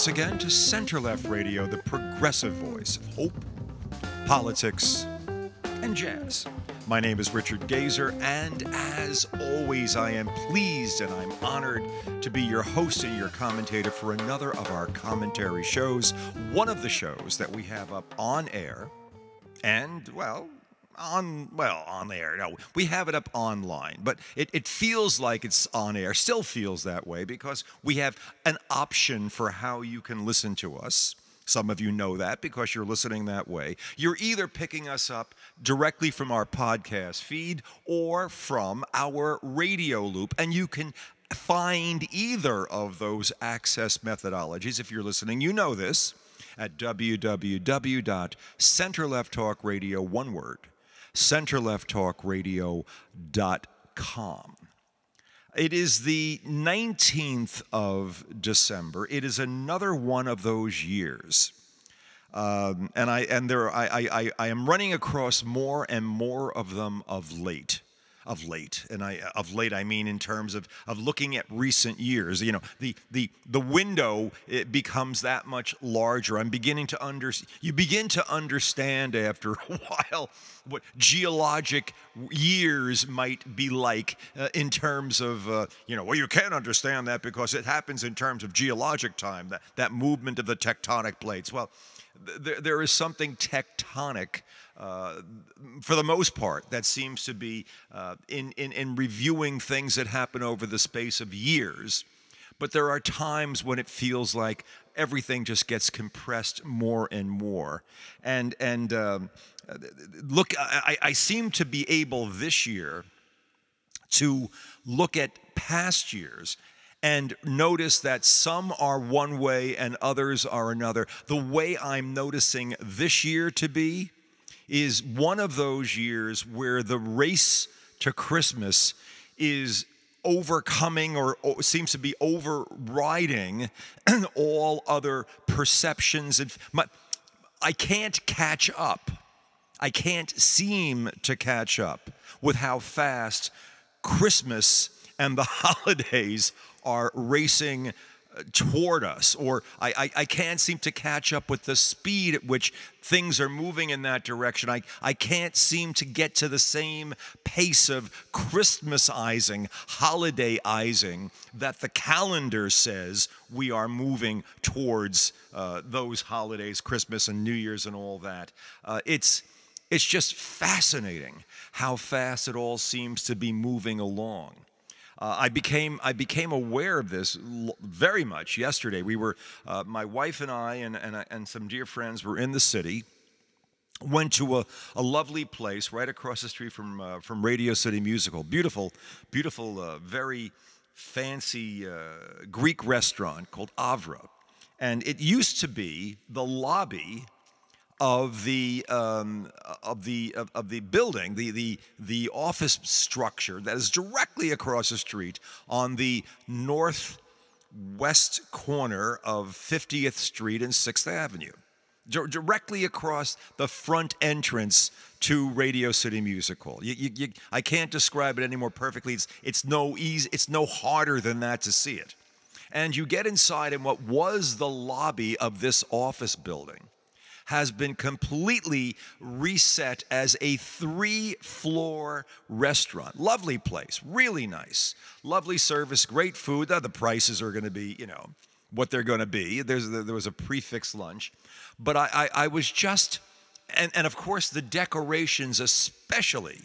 once again to Center Left Radio, the progressive voice of hope, politics, and jazz. My name is Richard Gazer, and as always, I am pleased and I'm honored to be your host and your commentator for another of our commentary shows, one of the shows that we have up on air and, well, on well on air. No we have it up online but it, it feels like it's on air still feels that way because we have an option for how you can listen to us. Some of you know that because you're listening that way. You're either picking us up directly from our podcast feed or from our radio loop and you can find either of those access methodologies if you're listening. You know this at www.centerlefttalkradio one word centerlefttalkradio.com. It is the 19th of December. It is another one of those years. Um, and I and there I, I, I am running across more and more of them of late of late and i of late i mean in terms of of looking at recent years you know the the the window it becomes that much larger. I'm beginning to under you begin to understand after a while what geologic years might be like uh, in terms of uh, you know well you can't understand that because it happens in terms of geologic time that that movement of the tectonic plates. Well there, there is something tectonic uh, for the most part, that seems to be uh, in, in, in reviewing things that happen over the space of years. But there are times when it feels like everything just gets compressed more and more. And, and um, look, I, I seem to be able this year to look at past years and notice that some are one way and others are another. The way I'm noticing this year to be is one of those years where the race to Christmas is overcoming or seems to be overriding all other perceptions and I can't catch up. I can't seem to catch up with how fast Christmas and the holidays are racing toward us, or I, I, I, can't seem to catch up with the speed at which things are moving in that direction. I, I can't seem to get to the same pace of Christmasizing, holidayizing that the calendar says we are moving towards uh, those holidays, Christmas and New Year's and all that. Uh, it's, it's just fascinating how fast it all seems to be moving along. Uh, I became I became aware of this l- very much yesterday. We were uh, my wife and I and, and and some dear friends were in the city. Went to a, a lovely place right across the street from uh, from Radio City Music Hall. Beautiful, beautiful, uh, very fancy uh, Greek restaurant called Avra, and it used to be the lobby of the um, of the of, of, the building, the the the office structure that is directly across the street on the northwest corner of 50th Street and 6th Avenue, D- directly across the front entrance to Radio City Music Hall. You, you, you, I can't describe it any more perfectly. It's, it's no easy. It's no harder than that to see it. And you get inside in what was the lobby of this office building has been completely reset as a three floor restaurant. Lovely place, really nice. Lovely service, great food. The prices are going to be, you know, what they're going to be. There's, there was a prix fixe lunch. But I, I, I was just, and, and of course, the decorations, especially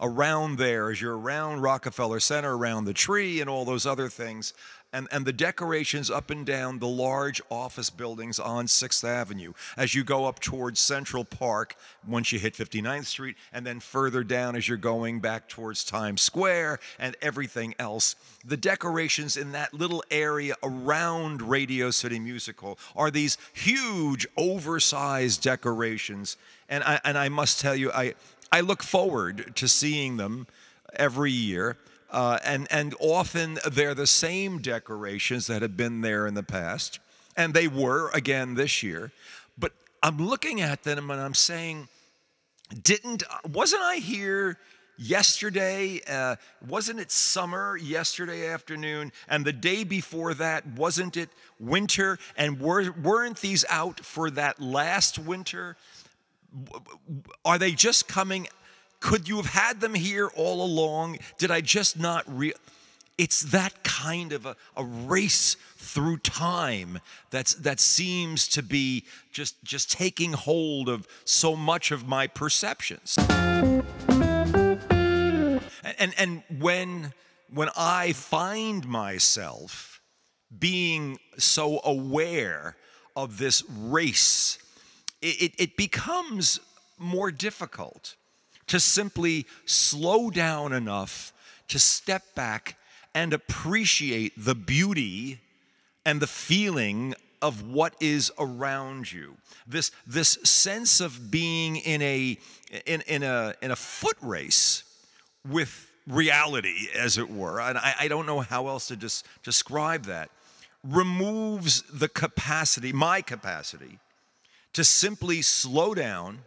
around there, as you're around Rockefeller Center, around the tree, and all those other things and, and the decorations up and down the large office buildings on 6th Avenue as you go up towards Central Park once you hit 59th Street, and then further down as you're going back towards Times Square and everything else. The decorations in that little area around Radio City Music Hall are these huge, oversized decorations. And I, and I must tell you, I, I look forward to seeing them every year. Uh, and, and often they're the same decorations that have been there in the past, and they were again this year. But I'm looking at them and I'm saying, didn't wasn't I here yesterday, uh, wasn't it summer yesterday afternoon? And the day before that, wasn't it winter? And were, weren't these out for that last winter? Are they just coming? Could you have had them here all along? Did I just not real? It's that kind of a, a race through time that's, that seems to be just, just taking hold of so much of my perceptions. And, and when, when I find myself being so aware of this race, it, it becomes more difficult to simply slow down enough to step back and appreciate the beauty and the feeling of what is around you. This, this sense of being in a, in, in, a, in a foot race with reality, as it were, and I, I don't know how else to just describe that, removes the capacity, my capacity, to simply slow down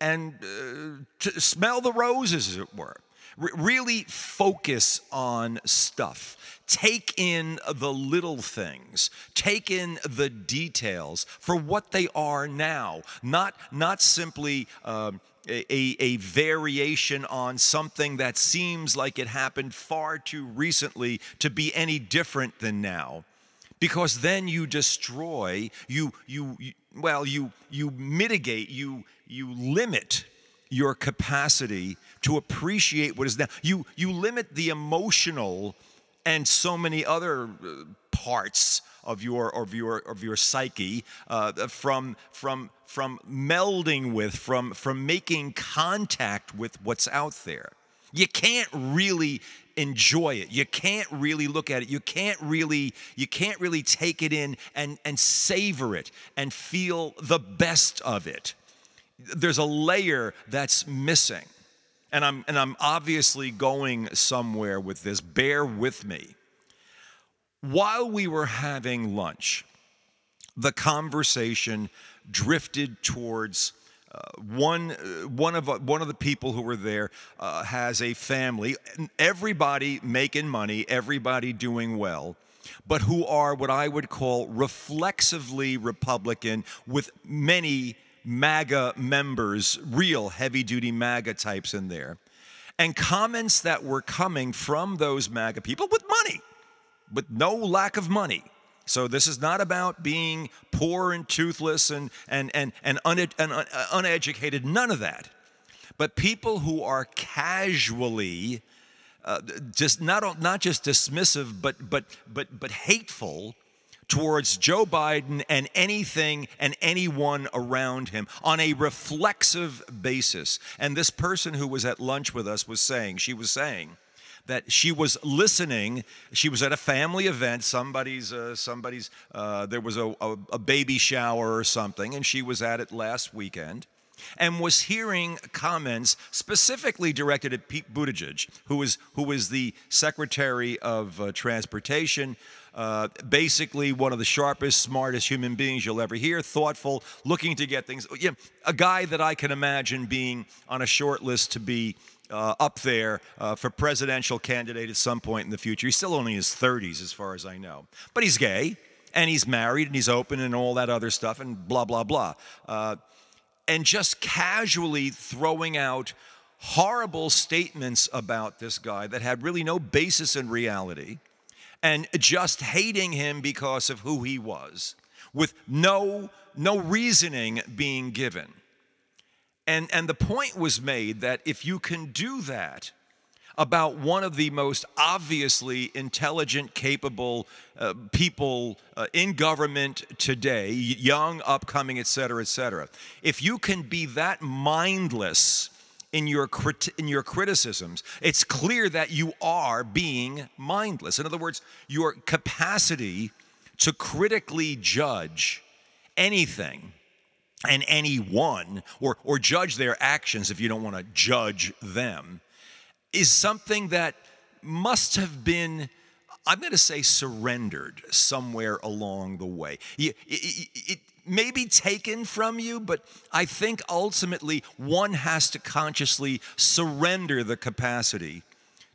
and uh, to smell the roses, as it were. R- really focus on stuff. Take in the little things. Take in the details for what they are now, not, not simply. Um, a, a, variation on something that seems like it happened far too recently to be any different than now because then you destroy you you, you well you you mitigate you you limit your capacity to appreciate what is now. You, you limit the emotional and so many other uh, parts of your of your of your psyche uh, from from from melding with from from making contact with what's out there you can't really enjoy it you can't really look at it you can't really you can't really take it in and and savor it and feel the best of it there's a layer that's missing. And I'm, and I'm obviously going somewhere with this. Bear with me. While we were having lunch, the conversation drifted towards uh, one, uh, one, of, uh, one of the people who were there uh, has a family, everybody making money, everybody doing well, but who are what I would call reflexively Republican with many MAGA members, real heavy duty MAGA types in there, and comments that were coming from those MAGA people with money, with no lack of money. So this is not about being poor and toothless and, and, and, and, and uh, uneducated, none of that. But people who are casually uh, just not, not just dismissive, but, but, but, but hateful towards Joe Biden and anything and anyone around him on a reflexive basis. And this person who was at lunch with us was saying, she was saying, that she was listening. She was at a family event. Somebody's, uh, somebody's. Uh, there was a, a, a baby shower or something, and she was at it last weekend and was hearing comments specifically directed at Pete Buttigieg, who is, who is the Secretary of uh, Transportation, uh, basically one of the sharpest, smartest human beings you'll ever hear, thoughtful, looking to get things. Yeah, a guy that I can imagine being on a short list to be uh, up there uh, for presidential candidate at some point in the future. He's still only in his 30s, as far as I know. But he's gay, and he's married, and he's open, and all that other stuff, and blah, blah, blah. Uh, and just casually throwing out horrible statements about this guy that had really no basis in reality and just hating him because of who he was with no no reasoning being given and and the point was made that if you can do that about one of the most obviously intelligent, capable uh, people uh, in government today, young, upcoming, et cetera, et cetera. If you can be that mindless in your, crit- in your criticisms, it's clear that you are being mindless. In other words, your capacity to critically judge anything and anyone, or, or judge their actions if you don't want to judge them, is something that must have been I'm going to say surrendered somewhere along the way. It, it, it, may be taken from you, but I think ultimately one has to consciously surrender the capacity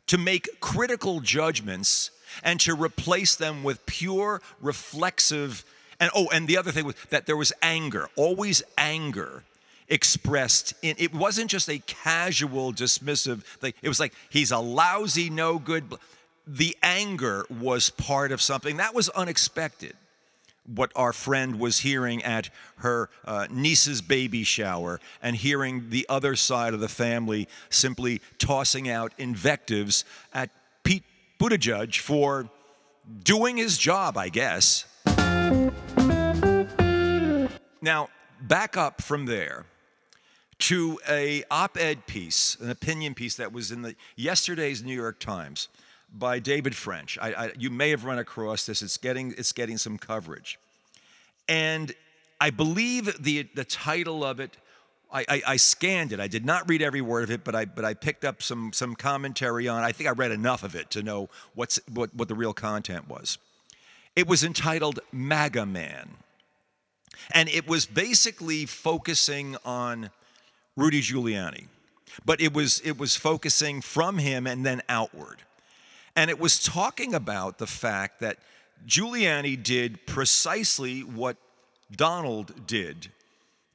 to make critical judgments and to replace them with pure reflexive and oh and the other thing was that there was anger always anger expressed in it wasn't just a casual dismissive thing it was like he's a lousy no good the anger was part of something that was unexpected what our friend was hearing at her uh, niece's baby shower and hearing the other side of the family simply tossing out invectives at Pete Buttigieg for doing his job, I guess. Now, back up from there to a op-ed piece, an opinion piece that was in the yesterday's New York Times by David French. I, I, you may have run across this. It's getting it's getting some coverage, and I believe the the title of it. I, I, I, scanned it. I did not read every word of it, but I but I picked up some some commentary on. I think I read enough of it to know what's what, what the real content was. It was entitled MAGA Man, and it was basically focusing on Rudy Giuliani, but it was it was focusing from him and then outward. And it was talking about the fact that Giuliani did precisely what Donald did.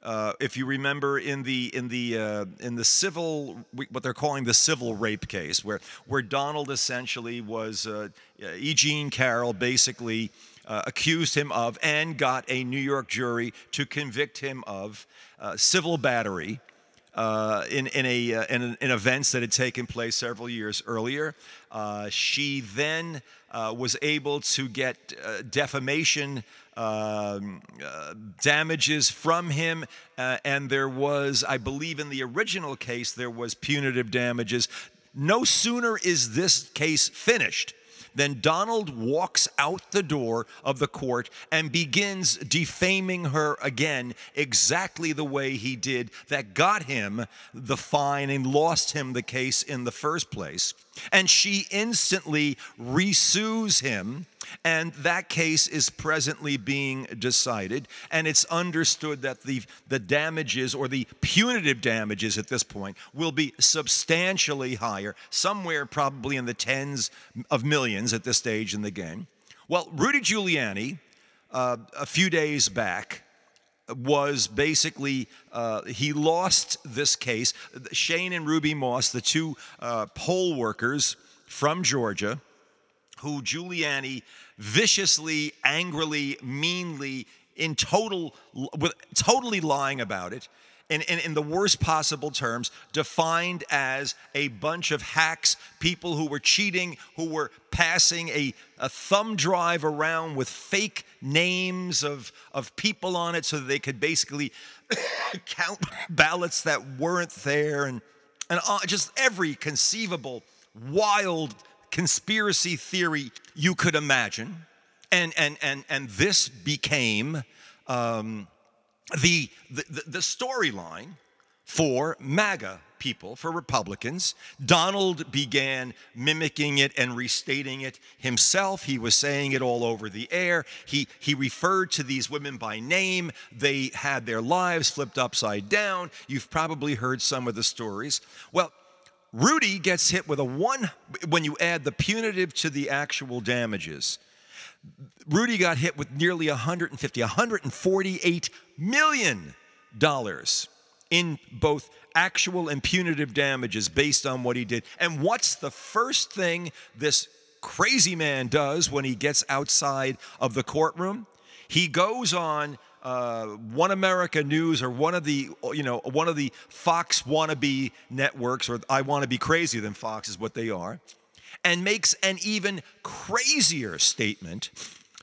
Uh, if you remember in the in the uh, in the civil what they're calling the civil rape case, where where Donald essentially was uh, E. Jean Carroll basically uh, accused him of and got a New York jury to convict him of uh, civil battery uh, in, in, a, uh, in, in, events that had taken place several years earlier. Uh, she then uh, was able to get uh, defamation um, damages from him, and there was, I believe, in the original case, there was punitive damages. No sooner is this case finished then Donald walks out the door of the court and begins defaming her again, exactly the way he did that got him the fine and lost him the case in the first place. And she instantly resues him and that case is presently being decided. And it's understood that the, the damages or the punitive damages at this point will be substantially higher, somewhere probably in the tens of millions at this stage in the game. Well, Rudy Giuliani, uh, a few days back, was basically uh, he lost this case. Shaye and Ruby Moss, the two uh, poll workers from Georgia, who Giuliani viciously, angrily, meanly, in total, with, totally lying about it, in, in, in, the worst possible terms, defined as a bunch of hacks, people who were cheating, who were passing a, a thumb drive around with fake names of, of people on it so that they could basically count ballots that weren't there, and, and uh, just every conceivable wild conspiracy theory you could imagine. And, and, and, and this became um, the, the, the storyline for MAGA people, for Republicans. Donald began mimicking it and restating it himself. He was saying it all over the air. He, he referred to these women by name. They had their lives flipped upside down. You've probably heard some of the stories. Well, Rudy gets hit with a one, when you add the punitive to the actual damages. Rudy got hit with nearly 150, 148 million dollars in both actual and punitive damages based on what he did. And what's the first thing this crazy man does when he gets outside of the courtroom? He goes on uh, One America News or one of the you know one of the Fox wannabe networks or I want to be crazier than Fox is what they are, and makes an even crazier statement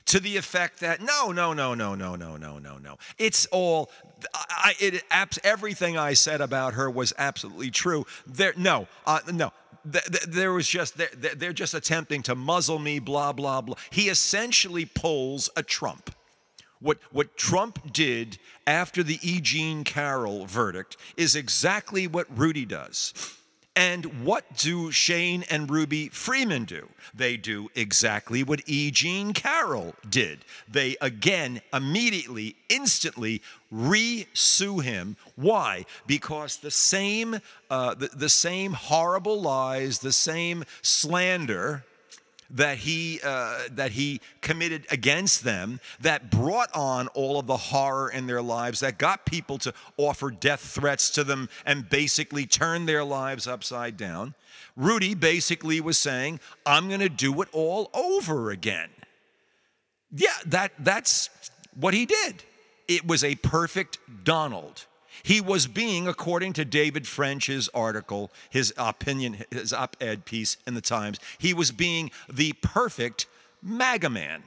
to the effect that no no no no no no no no no. It's all I, it everything I said about her was absolutely true. There no uh, no. There was just they're just attempting to muzzle me blah blah blah. He essentially pulls a trump. What, what Trump did after the E. Jean Carroll verdict is exactly what Rudy does. And what do Shaye and Ruby Freeman do? They do exactly what E. Jean Carroll did. They again, immediately, instantly re sue him. Why? Because the same, uh, the, the same horrible lies, the same slander that he uh, that he committed against them that brought on all of the horror in their lives that got people to offer death threats to them and basically turn their lives upside down. Rudy basically was saying i'm going to do it all over again. Yeah that that's what he did. It was a perfect donald he was being, according to David French's article, his opinion, his op ed piece in the Times, he was being the perfect MAGA man.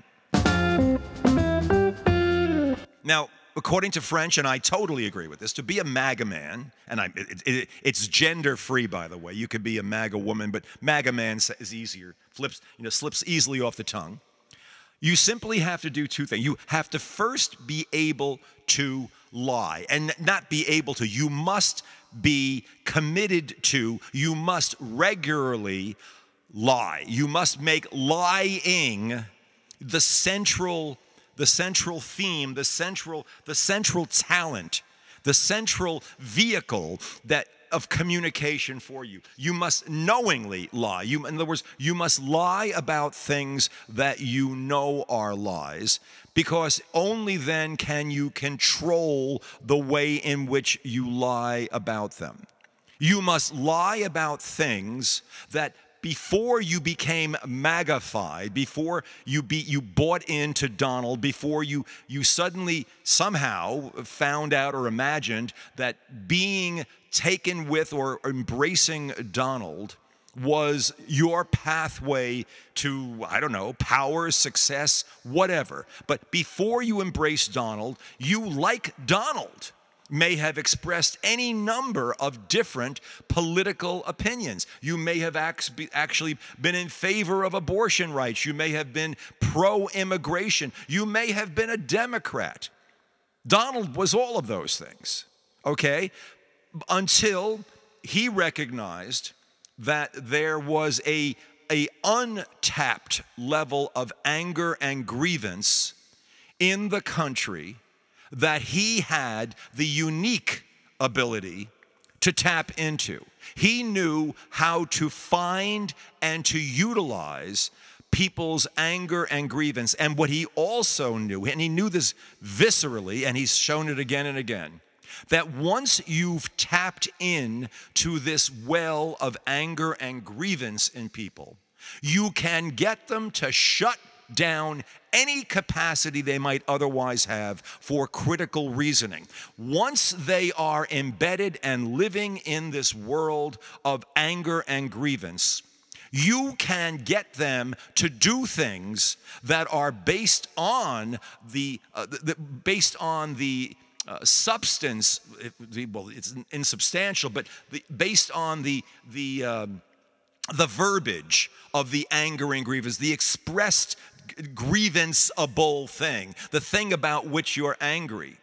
Now, according to French, and I totally agree with this, to be a MAGA man, and I, it, it, it's gender free, by the way. You could be a MAGA woman, but MAGA man is easier, flips, you know, slips easily off the tongue. You simply have to do two things. You have to first be able to lie and not be able to. You must be committed to, you must regularly lie. You must make lying the central the central theme, the central the central talent, the central vehicle that of communication for you. You must knowingly lie. You, in other words, you must lie about things that you know are lies, because only then can you control the way in which you lie about them. You must lie about things that before you became magnified, before you be, you bought into Donald, before you you suddenly somehow found out or imagined that being taken with or embracing Donald was your pathway to, I don't know, power, success, whatever. But before you embrace Donald, you, like Donald, may have expressed any number of different political opinions. You may have actually been in favor of abortion rights. You may have been pro immigration. You may have been a Democrat. Donald was all of those things, okay? Until he recognized that there was a, a untapped level of anger and grievance in the country that he had the unique ability to tap into. He knew how to find and to utilize people's anger and grievance. And what he also knew, and he knew this viscerally, and he's shown it again and again, that once you've tapped in to this well of anger and grievance in people, you can get them to shut down any capacity they might otherwise have for critical reasoning. Once they are embedded and living in this world of anger and grievance, you can get them to do things that are based on the, uh, the based on the uh, substance, well, it's insubstantial, but the, based on the, the, um, the verbiage of the anger and grievance, the expressed grievanceable thing, the thing about which you're angry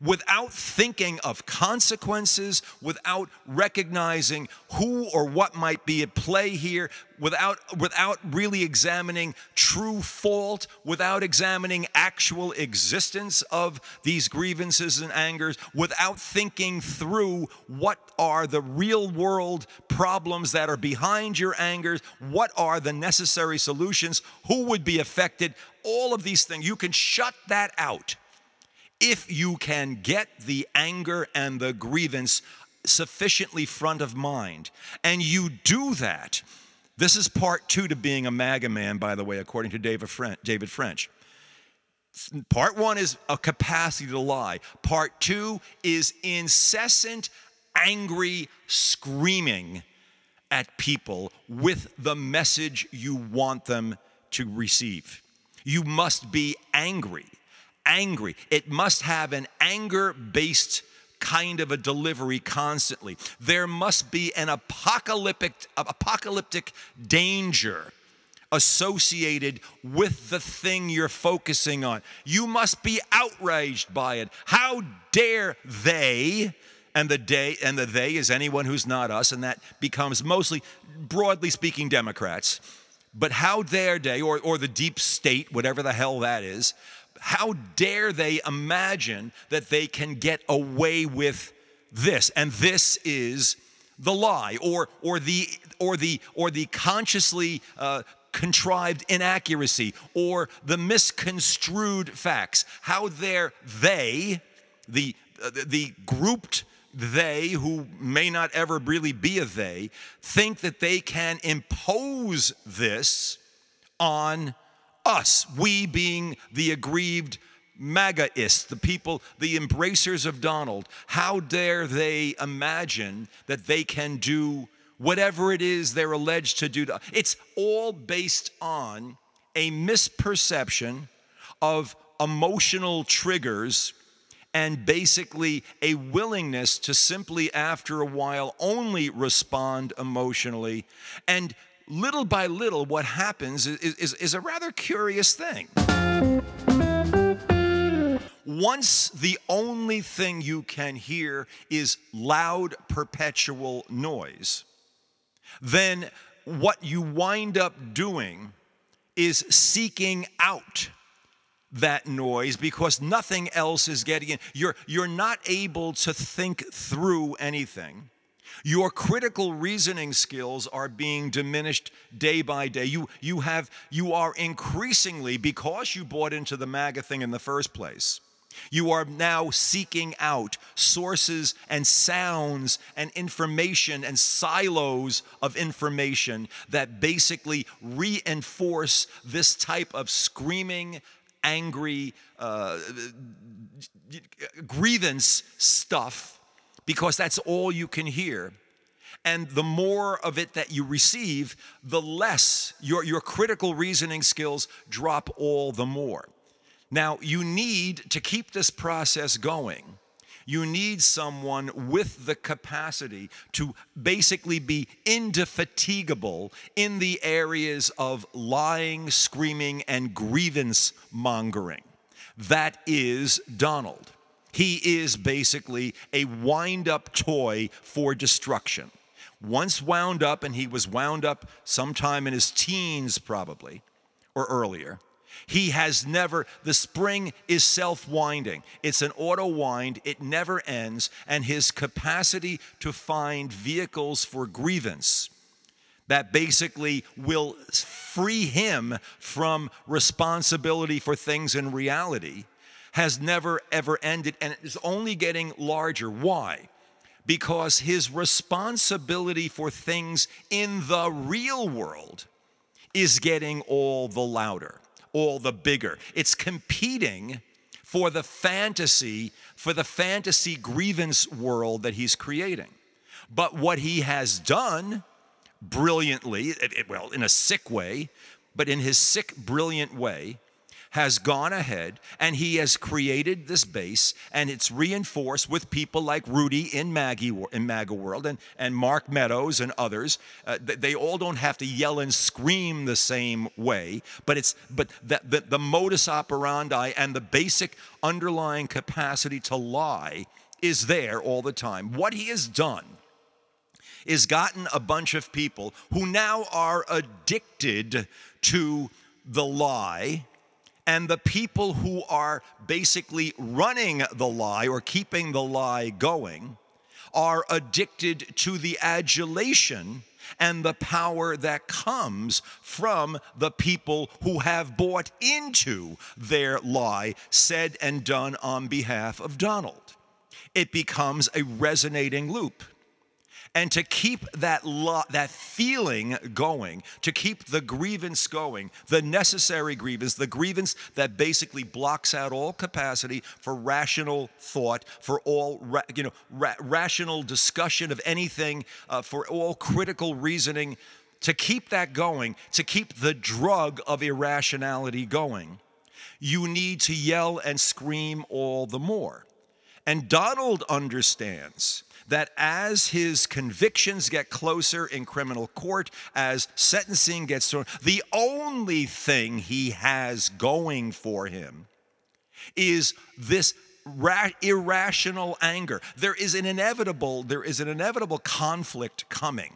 without thinking of consequences, without recognizing who or what might be at play here, without, without really examining true fault, without examining actual existence of these grievances and angers, without thinking through what are the real world problems that are behind your angers, what are the necessary solutions, who would be affected, all of these things. You can shut that out if you can get the anger and the grievance sufficiently front of mind, and you do that, this is part two to being a MAGA man, by the way, according to David French. Part one is a capacity to lie. Part two is incessant, angry screaming at people with the message you want them to receive. You must be angry angry. It must have an anger based kind of a delivery constantly. There must be an apocalyptic, apocalyptic danger associated with the thing you're focusing on. You must be outraged by it. How dare they and the day and the they is anyone who's not us, and that becomes mostly, broadly speaking, Democrats. But how dare they, or, or the deep state, whatever the hell that is, how dare they imagine that they can get away with this? And this is the lie, or or the or the or the consciously uh, contrived inaccuracy, or the misconstrued facts. How dare they, the uh, the grouped they who may not ever really be a they think that they can impose this on us, we being the aggrieved MAGAists, the people, the embracers of Donald. How dare they imagine that they can do whatever it is they're alleged to do? It's all based on a misperception of emotional triggers and basically a willingness to simply, after a while, only respond emotionally. And little by little, what happens is, is, is a rather curious thing. Once the only thing you can hear is loud, perpetual noise, then what you wind up doing is seeking out that noise because nothing else is getting in. You're, you're not able to think through anything. Your critical reasoning skills are being diminished day by day. You, you, have, you are increasingly, because you bought into the MAGA thing in the first place, you are now seeking out sources and sounds and information and silos of information that basically reinforce this type of screaming, angry, uh, grievance stuff because that's all you can hear. And the more of it that you receive, the less your, your critical reasoning skills drop all the more. Now, you need to keep this process going you need someone with the capacity to basically be indefatigable in the areas of lying, screaming, and grievance mongering. That is Donald. He is basically a wind up toy for destruction. Once wound up, and he was wound up sometime in his teens, probably, or earlier he has never, the spring is self winding. It's an auto wind, it never ends. And his capacity to find vehicles for grievance that basically will free him from responsibility for things in reality has never ever ended and it is only getting larger. Why? Because his responsibility for things in the real world is getting all the louder all the bigger. It's competing for the fantasy, for the fantasy grievance world that he's creating. But what he has done brilliantly, it, it, well, in a sick way, but in his sick, brilliant way, has gone ahead and he has created this base and it's reinforced with people like Rudy in, Maggie, in MAGA World and, and Mark Meadows and others. Uh, they all don't have to yell and scream the same way, but it's but the, the, the modus operandi and the basic underlying capacity to lie is there all the time. What he has done is gotten a bunch of people who now are addicted to the lie and the people who are basically running the lie or keeping the lie going are addicted to the adulation and the power that comes from the people who have bought into their lie said and done on behalf of Donald. It becomes a resonating loop and to keep that lo- that feeling going, to keep the grievance going, the necessary grievance, the grievance that basically blocks out all capacity for rational thought, for all ra- you know ra- rational discussion of anything, uh, for all critical reasoning. To keep that going, to keep the drug of irrationality going, you need to yell and scream all the more. And Donald understands that as his convictions get closer in criminal court, as sentencing gets thrown, the only thing he has going for him is this ra- irrational anger. There is an inevitable, there is an inevitable conflict coming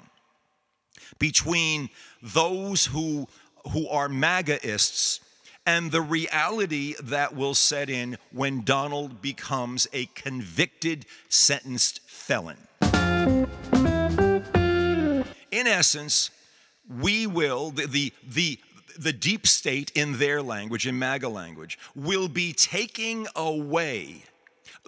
between those who who are MAGAists and the reality that will set in when Donald becomes a convicted, sentenced felon. In essence, we will, the, the, the, the deep state in their language, in MAGA language, will be taking away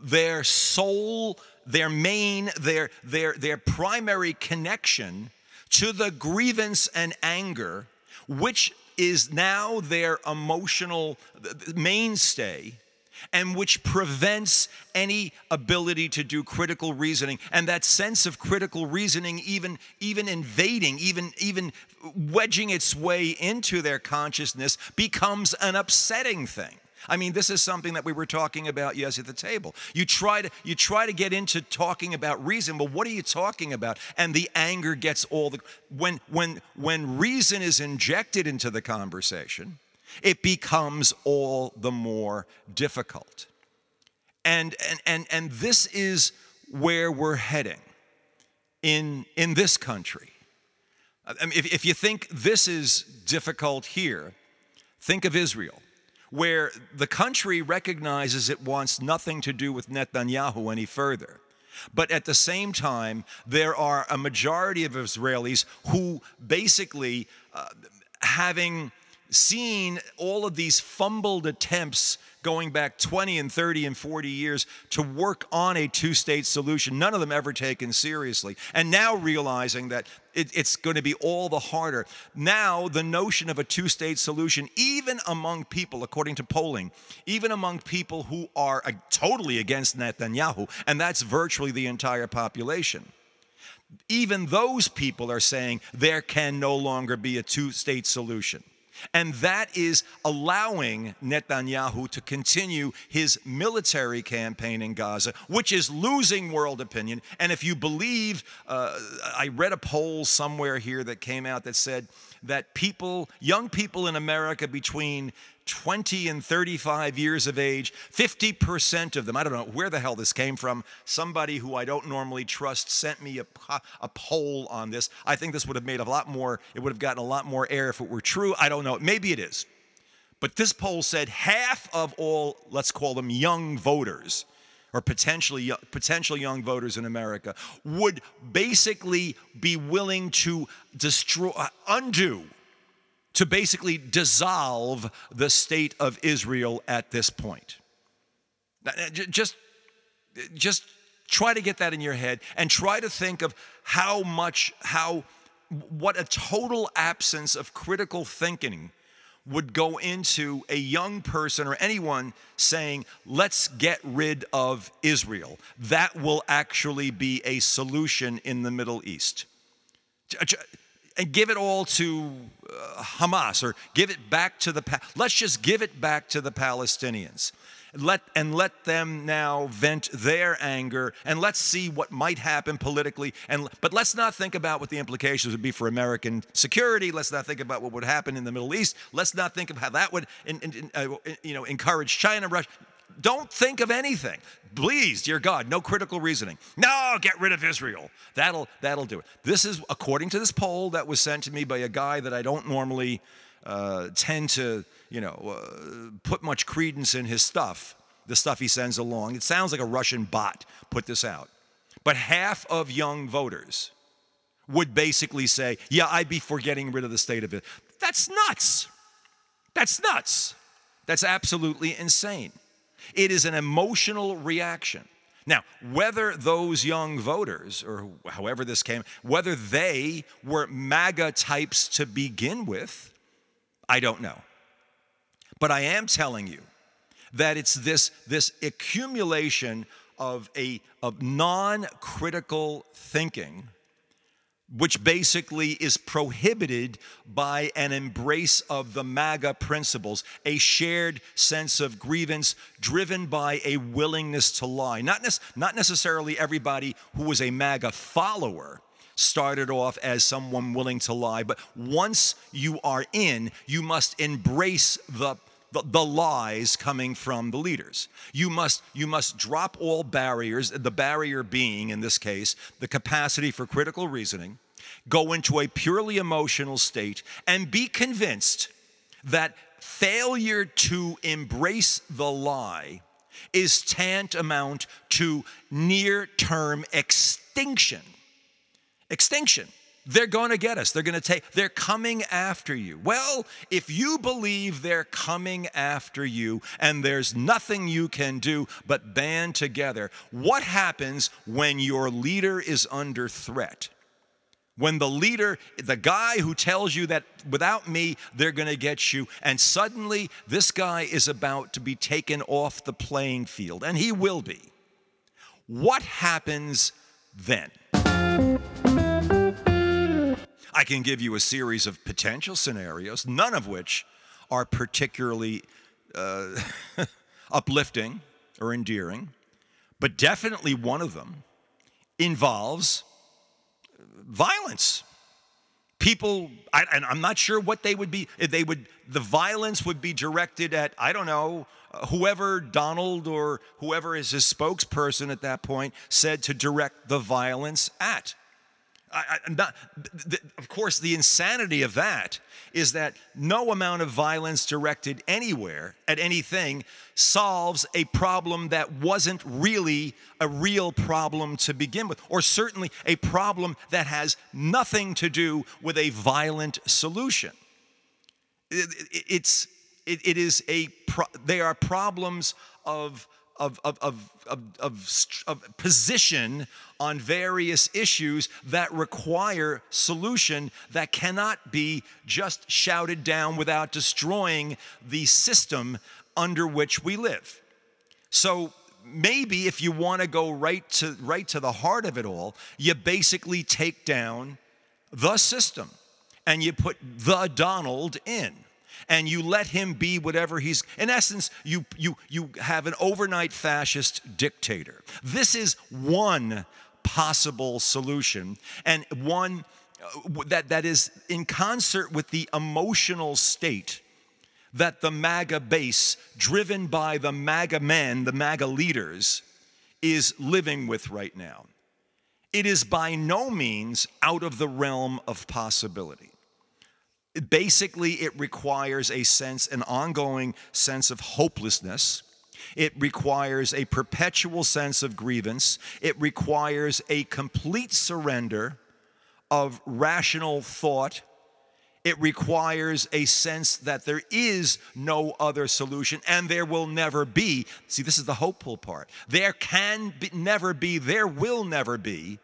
their sole, their main, their, their, their primary connection to the grievance and anger, which is now their emotional mainstay and which prevents any ability to do critical reasoning and that sense of critical reasoning even even invading even even wedging its way into their consciousness becomes an upsetting thing I mean, this is something that we were talking about yes at the table. You try to you try to get into talking about reason, but what are you talking about? And the anger gets all the when when when reason is injected into the conversation, it becomes all the more difficult. And and and and this is where we're heading in in this country. I mean, if, if you think this is difficult here, think of Israel where the country recognizes it wants nothing to do with Netanyahu any further. But at the same time, there are a majority of Israelis who basically, uh, having seen all of these fumbled attempts going back 20 and 30 and 40 years to work on a two state solution, none of them ever taken seriously. And now realizing that it, it's going to be all the harder. Now, the notion of a two state solution, even among people, according to polling, even among people who are uh, totally against Netanyahu, and that's virtually the entire population even those people are saying there can no longer be a two state solution. And that is allowing Netanyahu to continue his military campaign in Gaza, which is losing world opinion. And if you believe, uh, I read a poll somewhere here that came out that said that people, young people in America between 20 and 35 years of age, 50% of them, I don't know where the hell this came from. Somebody who I don't normally trust sent me a, a poll on this. I think this would have made a lot more, it would have gotten a lot more air if it were true. I don't know. Maybe it is. But this poll said half of all, let's call them young voters, or potentially potential young voters in America would basically be willing to destroy uh, undo to basically dissolve the state of Israel at this point. Just, just try to get that in your head and try to think of how much, how, what a total absence of critical thinking would go into a young person or anyone saying, let's get rid of Israel. That will actually be a solution in the Middle East and give it all to uh, Hamas or give it back to the let's just give it back to the Palestinians. Let and let them now vent their anger and let's see what might happen politically and but let's not think about what the implications would be for American security. Let's not think about what would happen in the Middle East. Let's not think of how that would in, in, uh, you know encourage China, Russia. Don't think of anything. Please, dear God, no critical reasoning. No, get rid of Israel. That'll that'll do it. This is according to this poll that was sent to me by a guy that I don't normally uh, tend to, you know, uh, put much credence in his stuff. The stuff he sends along. It sounds like a Russian bot put this out. But half of young voters would basically say, "Yeah, I'd be for getting rid of the state of it." That's nuts. That's nuts. That's absolutely insane. It is an emotional reaction. Now, whether those young voters, or however this came, whether they were MAGA types to begin with, I don't know. But I am telling you that it's this, this accumulation of, a, of non critical thinking which basically is prohibited by an embrace of the MAGA principles, a shared sense of grievance driven by a willingness to lie. Not, ne- not necessarily everybody who was a MAGA follower started off as someone willing to lie, but once you are in, you must embrace the the, the, lies coming from the leaders. You must, you must drop all barriers, the barrier being, in this case, the capacity for critical reasoning, go into a purely emotional state, and be convinced that failure to embrace the lie is tantamount to near term extinction. Extinction. They're going to get us. They're going to take, they're coming after you. Well, if you believe they're coming after you and there's nothing you can do but band together, what happens when your leader is under threat? When the leader, the guy who tells you that without me, they're going to get you, and suddenly this guy is about to be taken off the playing field, and he will be. What happens then? I can give you a series of potential scenarios, none of which are particularly uh, uplifting or endearing, but definitely one of them involves violence. People, I, and I'm not sure what they would be. They would, the violence would be directed at, I don't know, whoever Donald or whoever is his spokesperson at that point said to direct the violence at. I, not, the, of course, the insanity of that is that no amount of violence directed anywhere at anything solves a problem that wasn't really a real problem to begin with, or certainly a problem that has nothing to do with a violent solution. It, it, it's, it, it is a, pro, they are problems of of, of, of, of, of, position on various issues that require solution that cannot be just shouted down without destroying the system under which we live. So maybe if you want to go right to right to the heart of it all, you basically take down the system and you put the Donald in and you let him be whatever he's in essence you you you have an overnight fascist dictator this is one possible solution and one uh, that that is in concert with the emotional state that the MAGA base, driven by the MAGA men, the MAGA leaders, is living with right now. It is by no means out of the realm of possibility basically it requires a sense an ongoing sense of hopelessness. It requires a perpetual sense of grievance. It requires a complete surrender of rational thought. It requires a sense that there is no other solution and there will never be. See this is the hopeful part. There can be, never be there will never be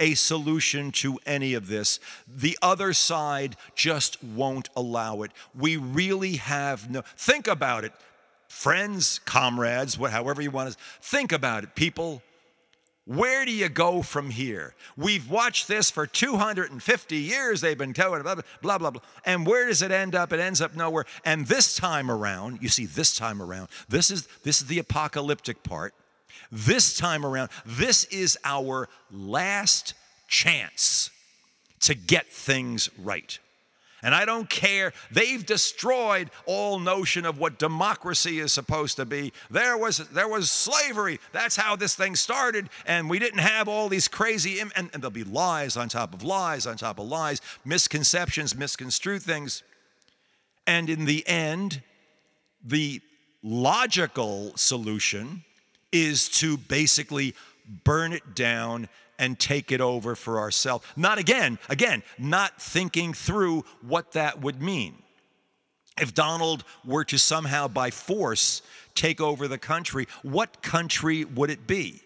a solution to any of this. The other side just won't allow it. We really have no, think about it, friends, comrades, however you want to, think about it, people. Where do you go from here? We've watched this for 250 years. They've been telling blah, blah, blah, blah. And where does it end up? It ends up nowhere. And this time around, you see, this time around, this is, this is the apocalyptic part. This time around, this is our last chance to get things right. And I don't care. They've destroyed all notion of what democracy is supposed to be. There was there was slavery. That's how this thing started. And we didn't have all these crazy and, and there'll be lies on top of lies on top of lies, misconceptions, misconstrued things. And in the end, the logical solution is to basically burn it down and take it over for ourselves. Not again, again, not thinking through what that would mean. If Donald were to somehow by force take over the country, what country would it be?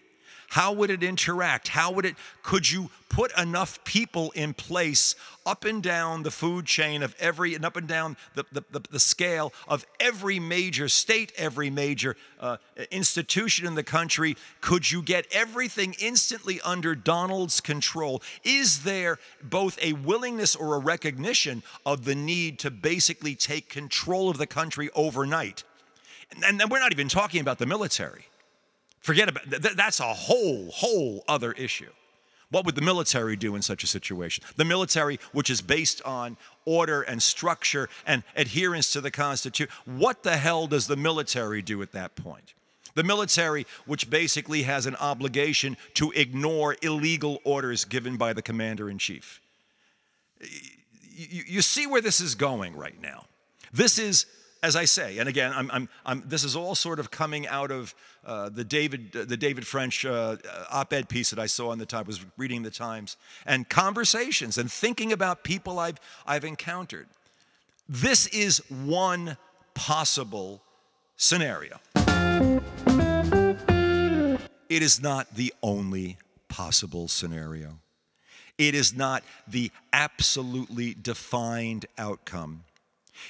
How would it interact? How would it, could you put enough people in place up and down the food chain of every, and up and down the, the, the, the scale of every major state, every major uh, institution in the country? Could you get everything instantly under Donald's control? Is there both a willingness or a recognition of the need to basically take control of the country overnight? And, and we're not even talking about the military. Forget about that. That's a whole, whole other issue. What would the military do in such a situation? The military, which is based on order and structure and adherence to the Constitution, what the hell does the military do at that point? The military, which basically has an obligation to ignore illegal orders given by the commander in chief. You, you, see where this is going right now. This is as I say, and again, I'm, I'm, I'm, this is all sort of coming out of uh, the David, uh, the David French uh, op-ed piece that I saw in the time. I was reading the Times and conversations and thinking about people I've, I've encountered. This is one possible scenario. It is not the only possible scenario. It is not the absolutely defined outcome.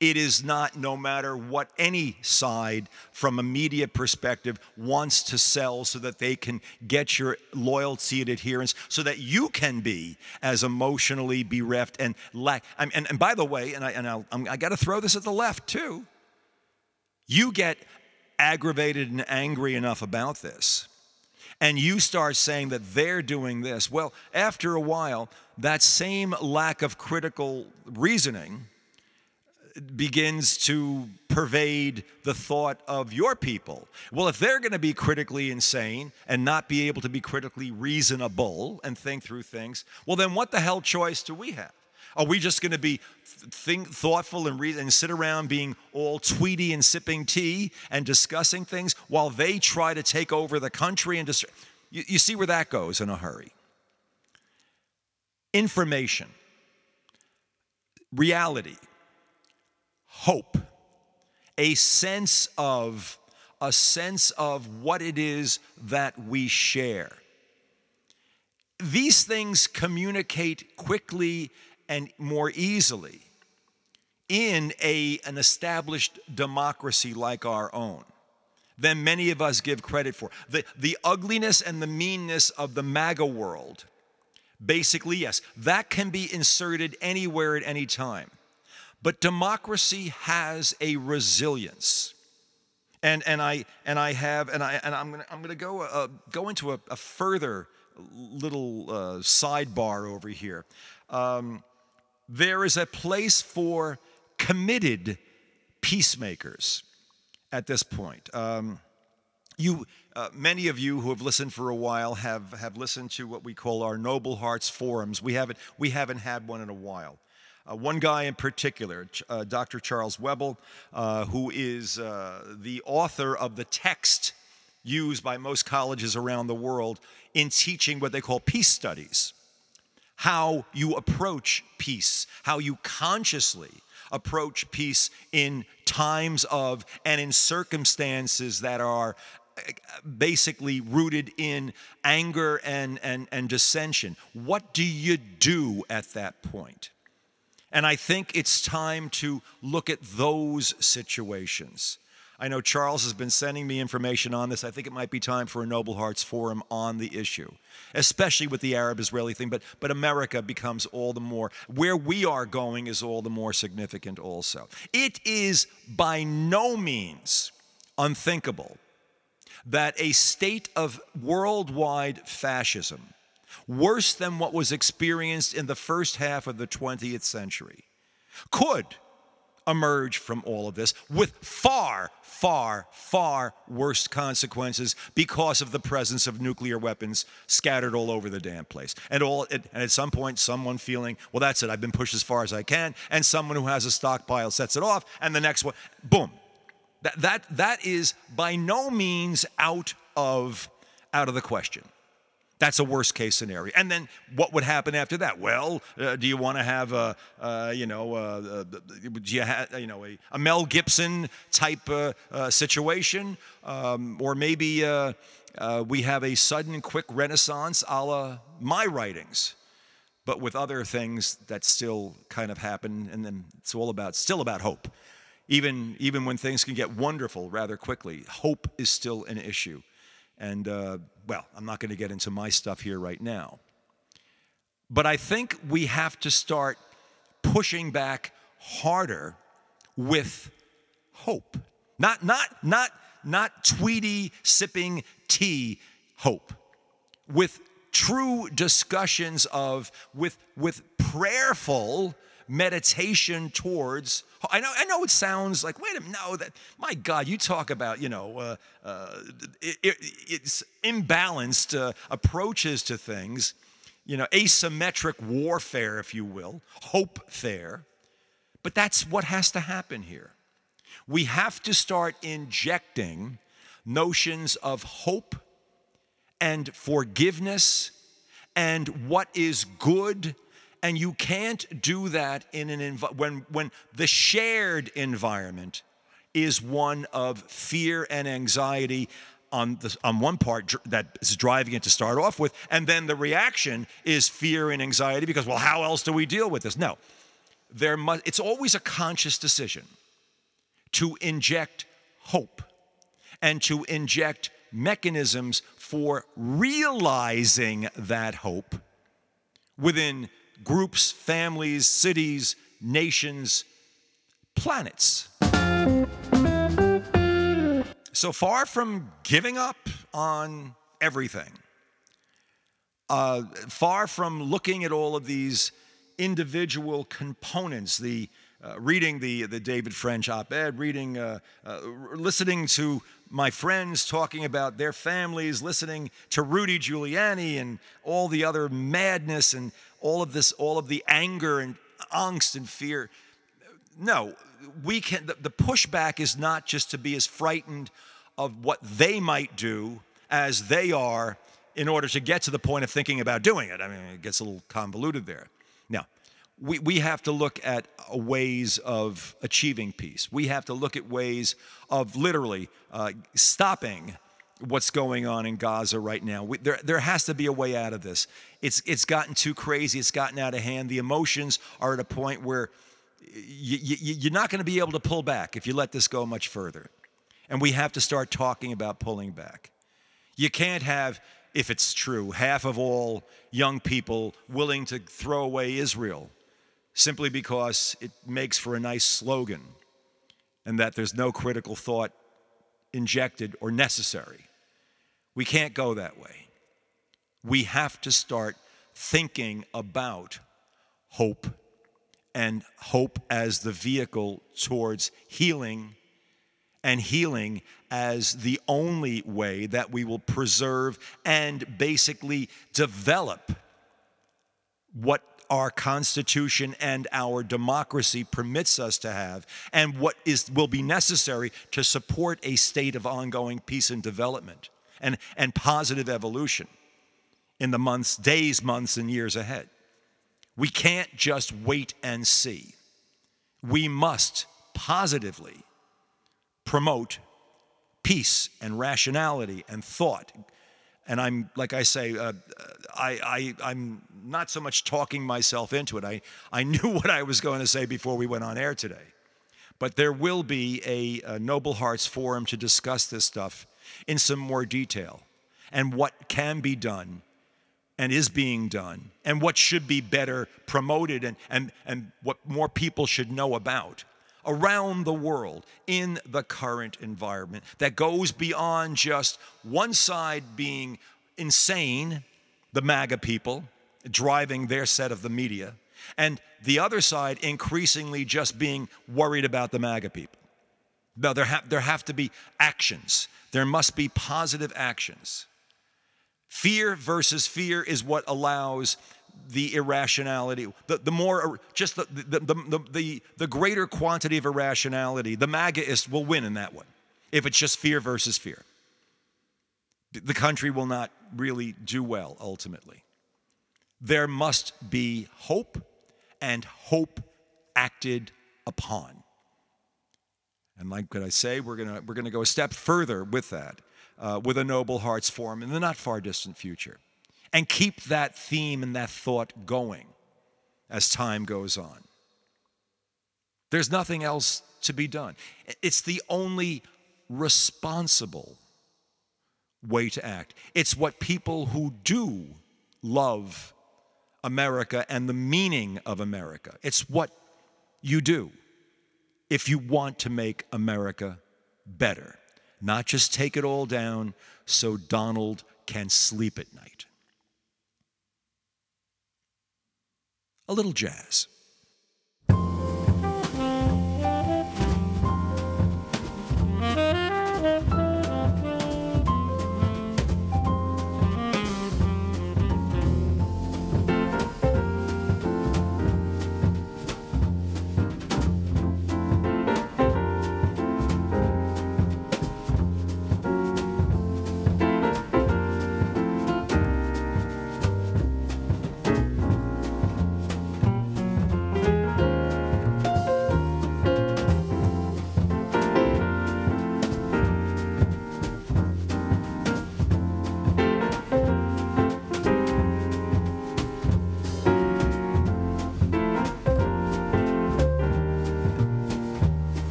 It is not, no matter what any side from a media perspective wants to sell so that they can get your loyalty and adherence, so that you can be as emotionally bereft and lack. And, and, and by the way, and I, and I got to throw this at the left too, you get aggravated and angry enough about this and you start saying that they're doing this, well, after a while, that same lack of critical reasoning begins to pervade the thought of your people. Well, if they're going to be critically insane and not be able to be critically reasonable and think through things, well, then what the hell choice do we have? Are we just going to be think, thoughtful and, read, and sit around being all tweety and sipping tea and discussing things while they try to take over the country and just you, you see where that goes in a hurry. Information, reality, hope, a sense of a sense of what it is that we share. These things communicate quickly and more easily in a, an established democracy like our own than many of us give credit for. The, the ugliness and the meanness of the MAGA world, basically, yes, that can be inserted anywhere at any time. But democracy has a resilience. And, and, I, and I have, and, I, and I'm going to I'm gonna go, uh, go into a, a further little uh, sidebar over here. Um, there is a place for committed peacemakers at this point. Um, you, uh, many of you who have listened for a while have, have listened to what we call our Noble Hearts forums. We haven't, we haven't had one in a while. Uh, one guy in particular, uh, Dr. Charles Webel, uh, who is uh, the author of the text used by most colleges around the world in teaching what they call peace studies. How you approach peace, how you consciously approach peace in times of and in circumstances that are uh, basically rooted in anger and, and, and dissension. What do you do at that point? And I think it's time to look at those situations. I know Charles has been sending me information on this. I think it might be time for a Noble Hearts Forum on the issue, especially with the Arab Israeli thing. But, but America becomes all the more, where we are going is all the more significant also. It is by no means unthinkable that a state of worldwide fascism worse than what was experienced in the first half of the 20th century, could emerge from all of this with far, far, far worse consequences because of the presence of nuclear weapons scattered all over the damn place. And all and at some point someone feeling, well that's it, I've been pushed as far as I can, and someone who has a stockpile sets it off, and the next one, boom. That that that is by no means out of out of the question. That's a worst case scenario. And then what would happen after that? Well, uh, do you want to have a, uh, you know, uh, do you have, you know, a, a Mel Gibson type uh, uh, situation? Um, or maybe uh, we have a sudden quick renaissance a la my writings, but with other things that still kind of happen. And then it's all about, still about hope. Even, even when things can get wonderful rather quickly, hope is still an issue. And, uh, well, I'm not going to get into my stuff here right now. But I think we have to start pushing back harder with hope. Not, not, not, not Tweety sipping tea hope, with true discussions of with with prayerful meditation towards i know i know it sounds like wait a minute no that my god you talk about you know uh, uh, it, it, it's imbalanced uh, approaches to things you know asymmetric warfare if you will hope fair but that's what has to happen here. We have to start injecting notions of hope and forgiveness and what is good and you can't do that in an env- when when the shared environment is one of fear and anxiety on the, on one part that is driving it to start off with and then the reaction is fear and anxiety because well how else do we deal with this? No. There must it's always a conscious decision to inject hope and to inject mechanisms for realizing that hope within groups, families, cities, nations, planets. So far from giving up on everything, uh, far from looking at all of these individual components, the uh, reading the, the David French op ed, reading, uh, uh, listening to my friends talking about their families, listening to Rudy Giuliani and all the other madness and all of this, all of the anger and angst and fear. No, we can, the, pushback is not just to be as frightened of what they might do as they are in order to get to the point of thinking about doing it. I mean, it gets a little convoluted there. Now, we, we have to look at ways of achieving peace. We have to look at ways of literally uh, stopping what's going on in Gaza right now. We, there, there has to be a way out of this. It's, it's gotten too crazy, it's gotten out of hand. The emotions are at a point where you, you, you're not going to be able to pull back if you let this go much further. And we have to start talking about pulling back. You can't have, if it's true, half of all young people willing to throw away Israel simply because it makes for a nice slogan and that there's no critical thought injected or necessary. We can't go that way. We have to start thinking about hope and hope as the vehicle towards healing and healing as the only way that we will preserve and basically develop what our Constitution and our democracy permits us to have, and what is, will be necessary to support a state of ongoing peace and development and, and positive evolution in the months, days, months, and years ahead. We can't just wait and see. We must positively promote peace and rationality and thought, and I'm like I say, uh, I, I I'm not so much talking myself into it. I I knew what I was going to say before we went on air today, but there will be a, a Noble Hearts forum to discuss this stuff in some more detail and what can be done and is being done and what should be better promoted and, and, and what more people should know about around the world in the current environment that goes beyond just one side being insane, the MAGA people driving their set of the media, and the other side increasingly just being worried about the MAGA people. Now, there, ha- there have to be actions. There must be positive actions. Fear versus fear is what allows the irrationality, the, the more, just the, the, the, the, the greater quantity of irrationality, the MAGAist will win in that one if it's just fear versus fear. The country will not really do well ultimately. There must be hope and hope acted upon. And like could I say, we're gonna we're gonna go a step further with that, uh, with a Noble Hearts Forum in the not far distant future and keep that theme and that thought going as time goes on. There's nothing else to be done. It's the only responsible way to act. It's what people who do love America and the meaning of America. It's what you do if you want to make America better, not just take it all down so Donald can sleep at night. A little jazz.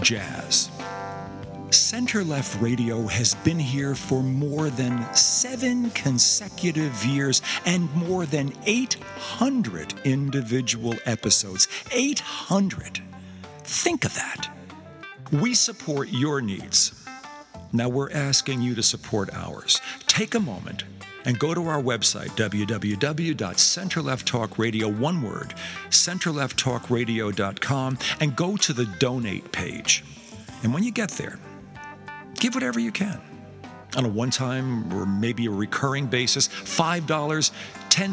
jazz. Center Left Radio has been here for more than seven consecutive years and more than 800 individual episodes. 800! Think of that. We support your needs. Now we're asking you to support ours. Take a moment and go to our website, www.centerlefttalkradio, one word, centerlefttalkradio.com, and go to the donate page. And when you get there, give whatever you can on a one time or maybe a recurring basis $5, $10,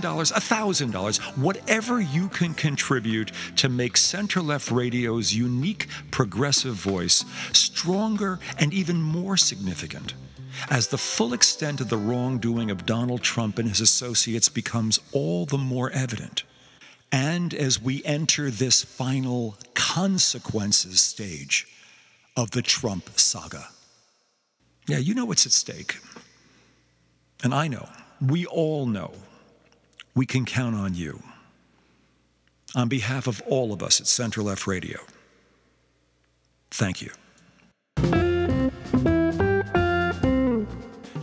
$1,000, whatever you can contribute to make Center Left Radio's unique progressive voice stronger and even more significant as the full extent of the wrongdoing of Donald Trump and his associates becomes all the more evident. And as we enter this final consequences stage of the Trump saga. Yeah, you know what's at stake. And I know, we all know, we can count on you. On behalf of all of us at Center Left Radio, thank you.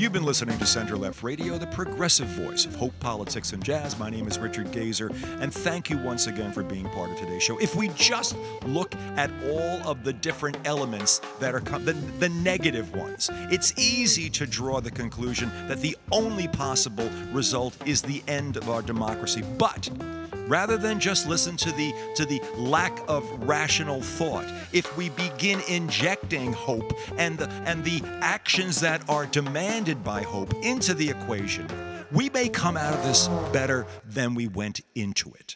You've been listening to Center Left Radio, the progressive voice of hope, politics, and jazz. My name is Richard Gazer, and thank you once again for being part of today's show. If we just look at all of the different elements that are com- the, the negative ones, it's easy to draw the conclusion that the only possible result is the end of our democracy. But rather than just listen to the to the lack of rational thought. If we begin injecting hope and the and the actions that are demanded by hope into the equation we may come out of this better than we went into it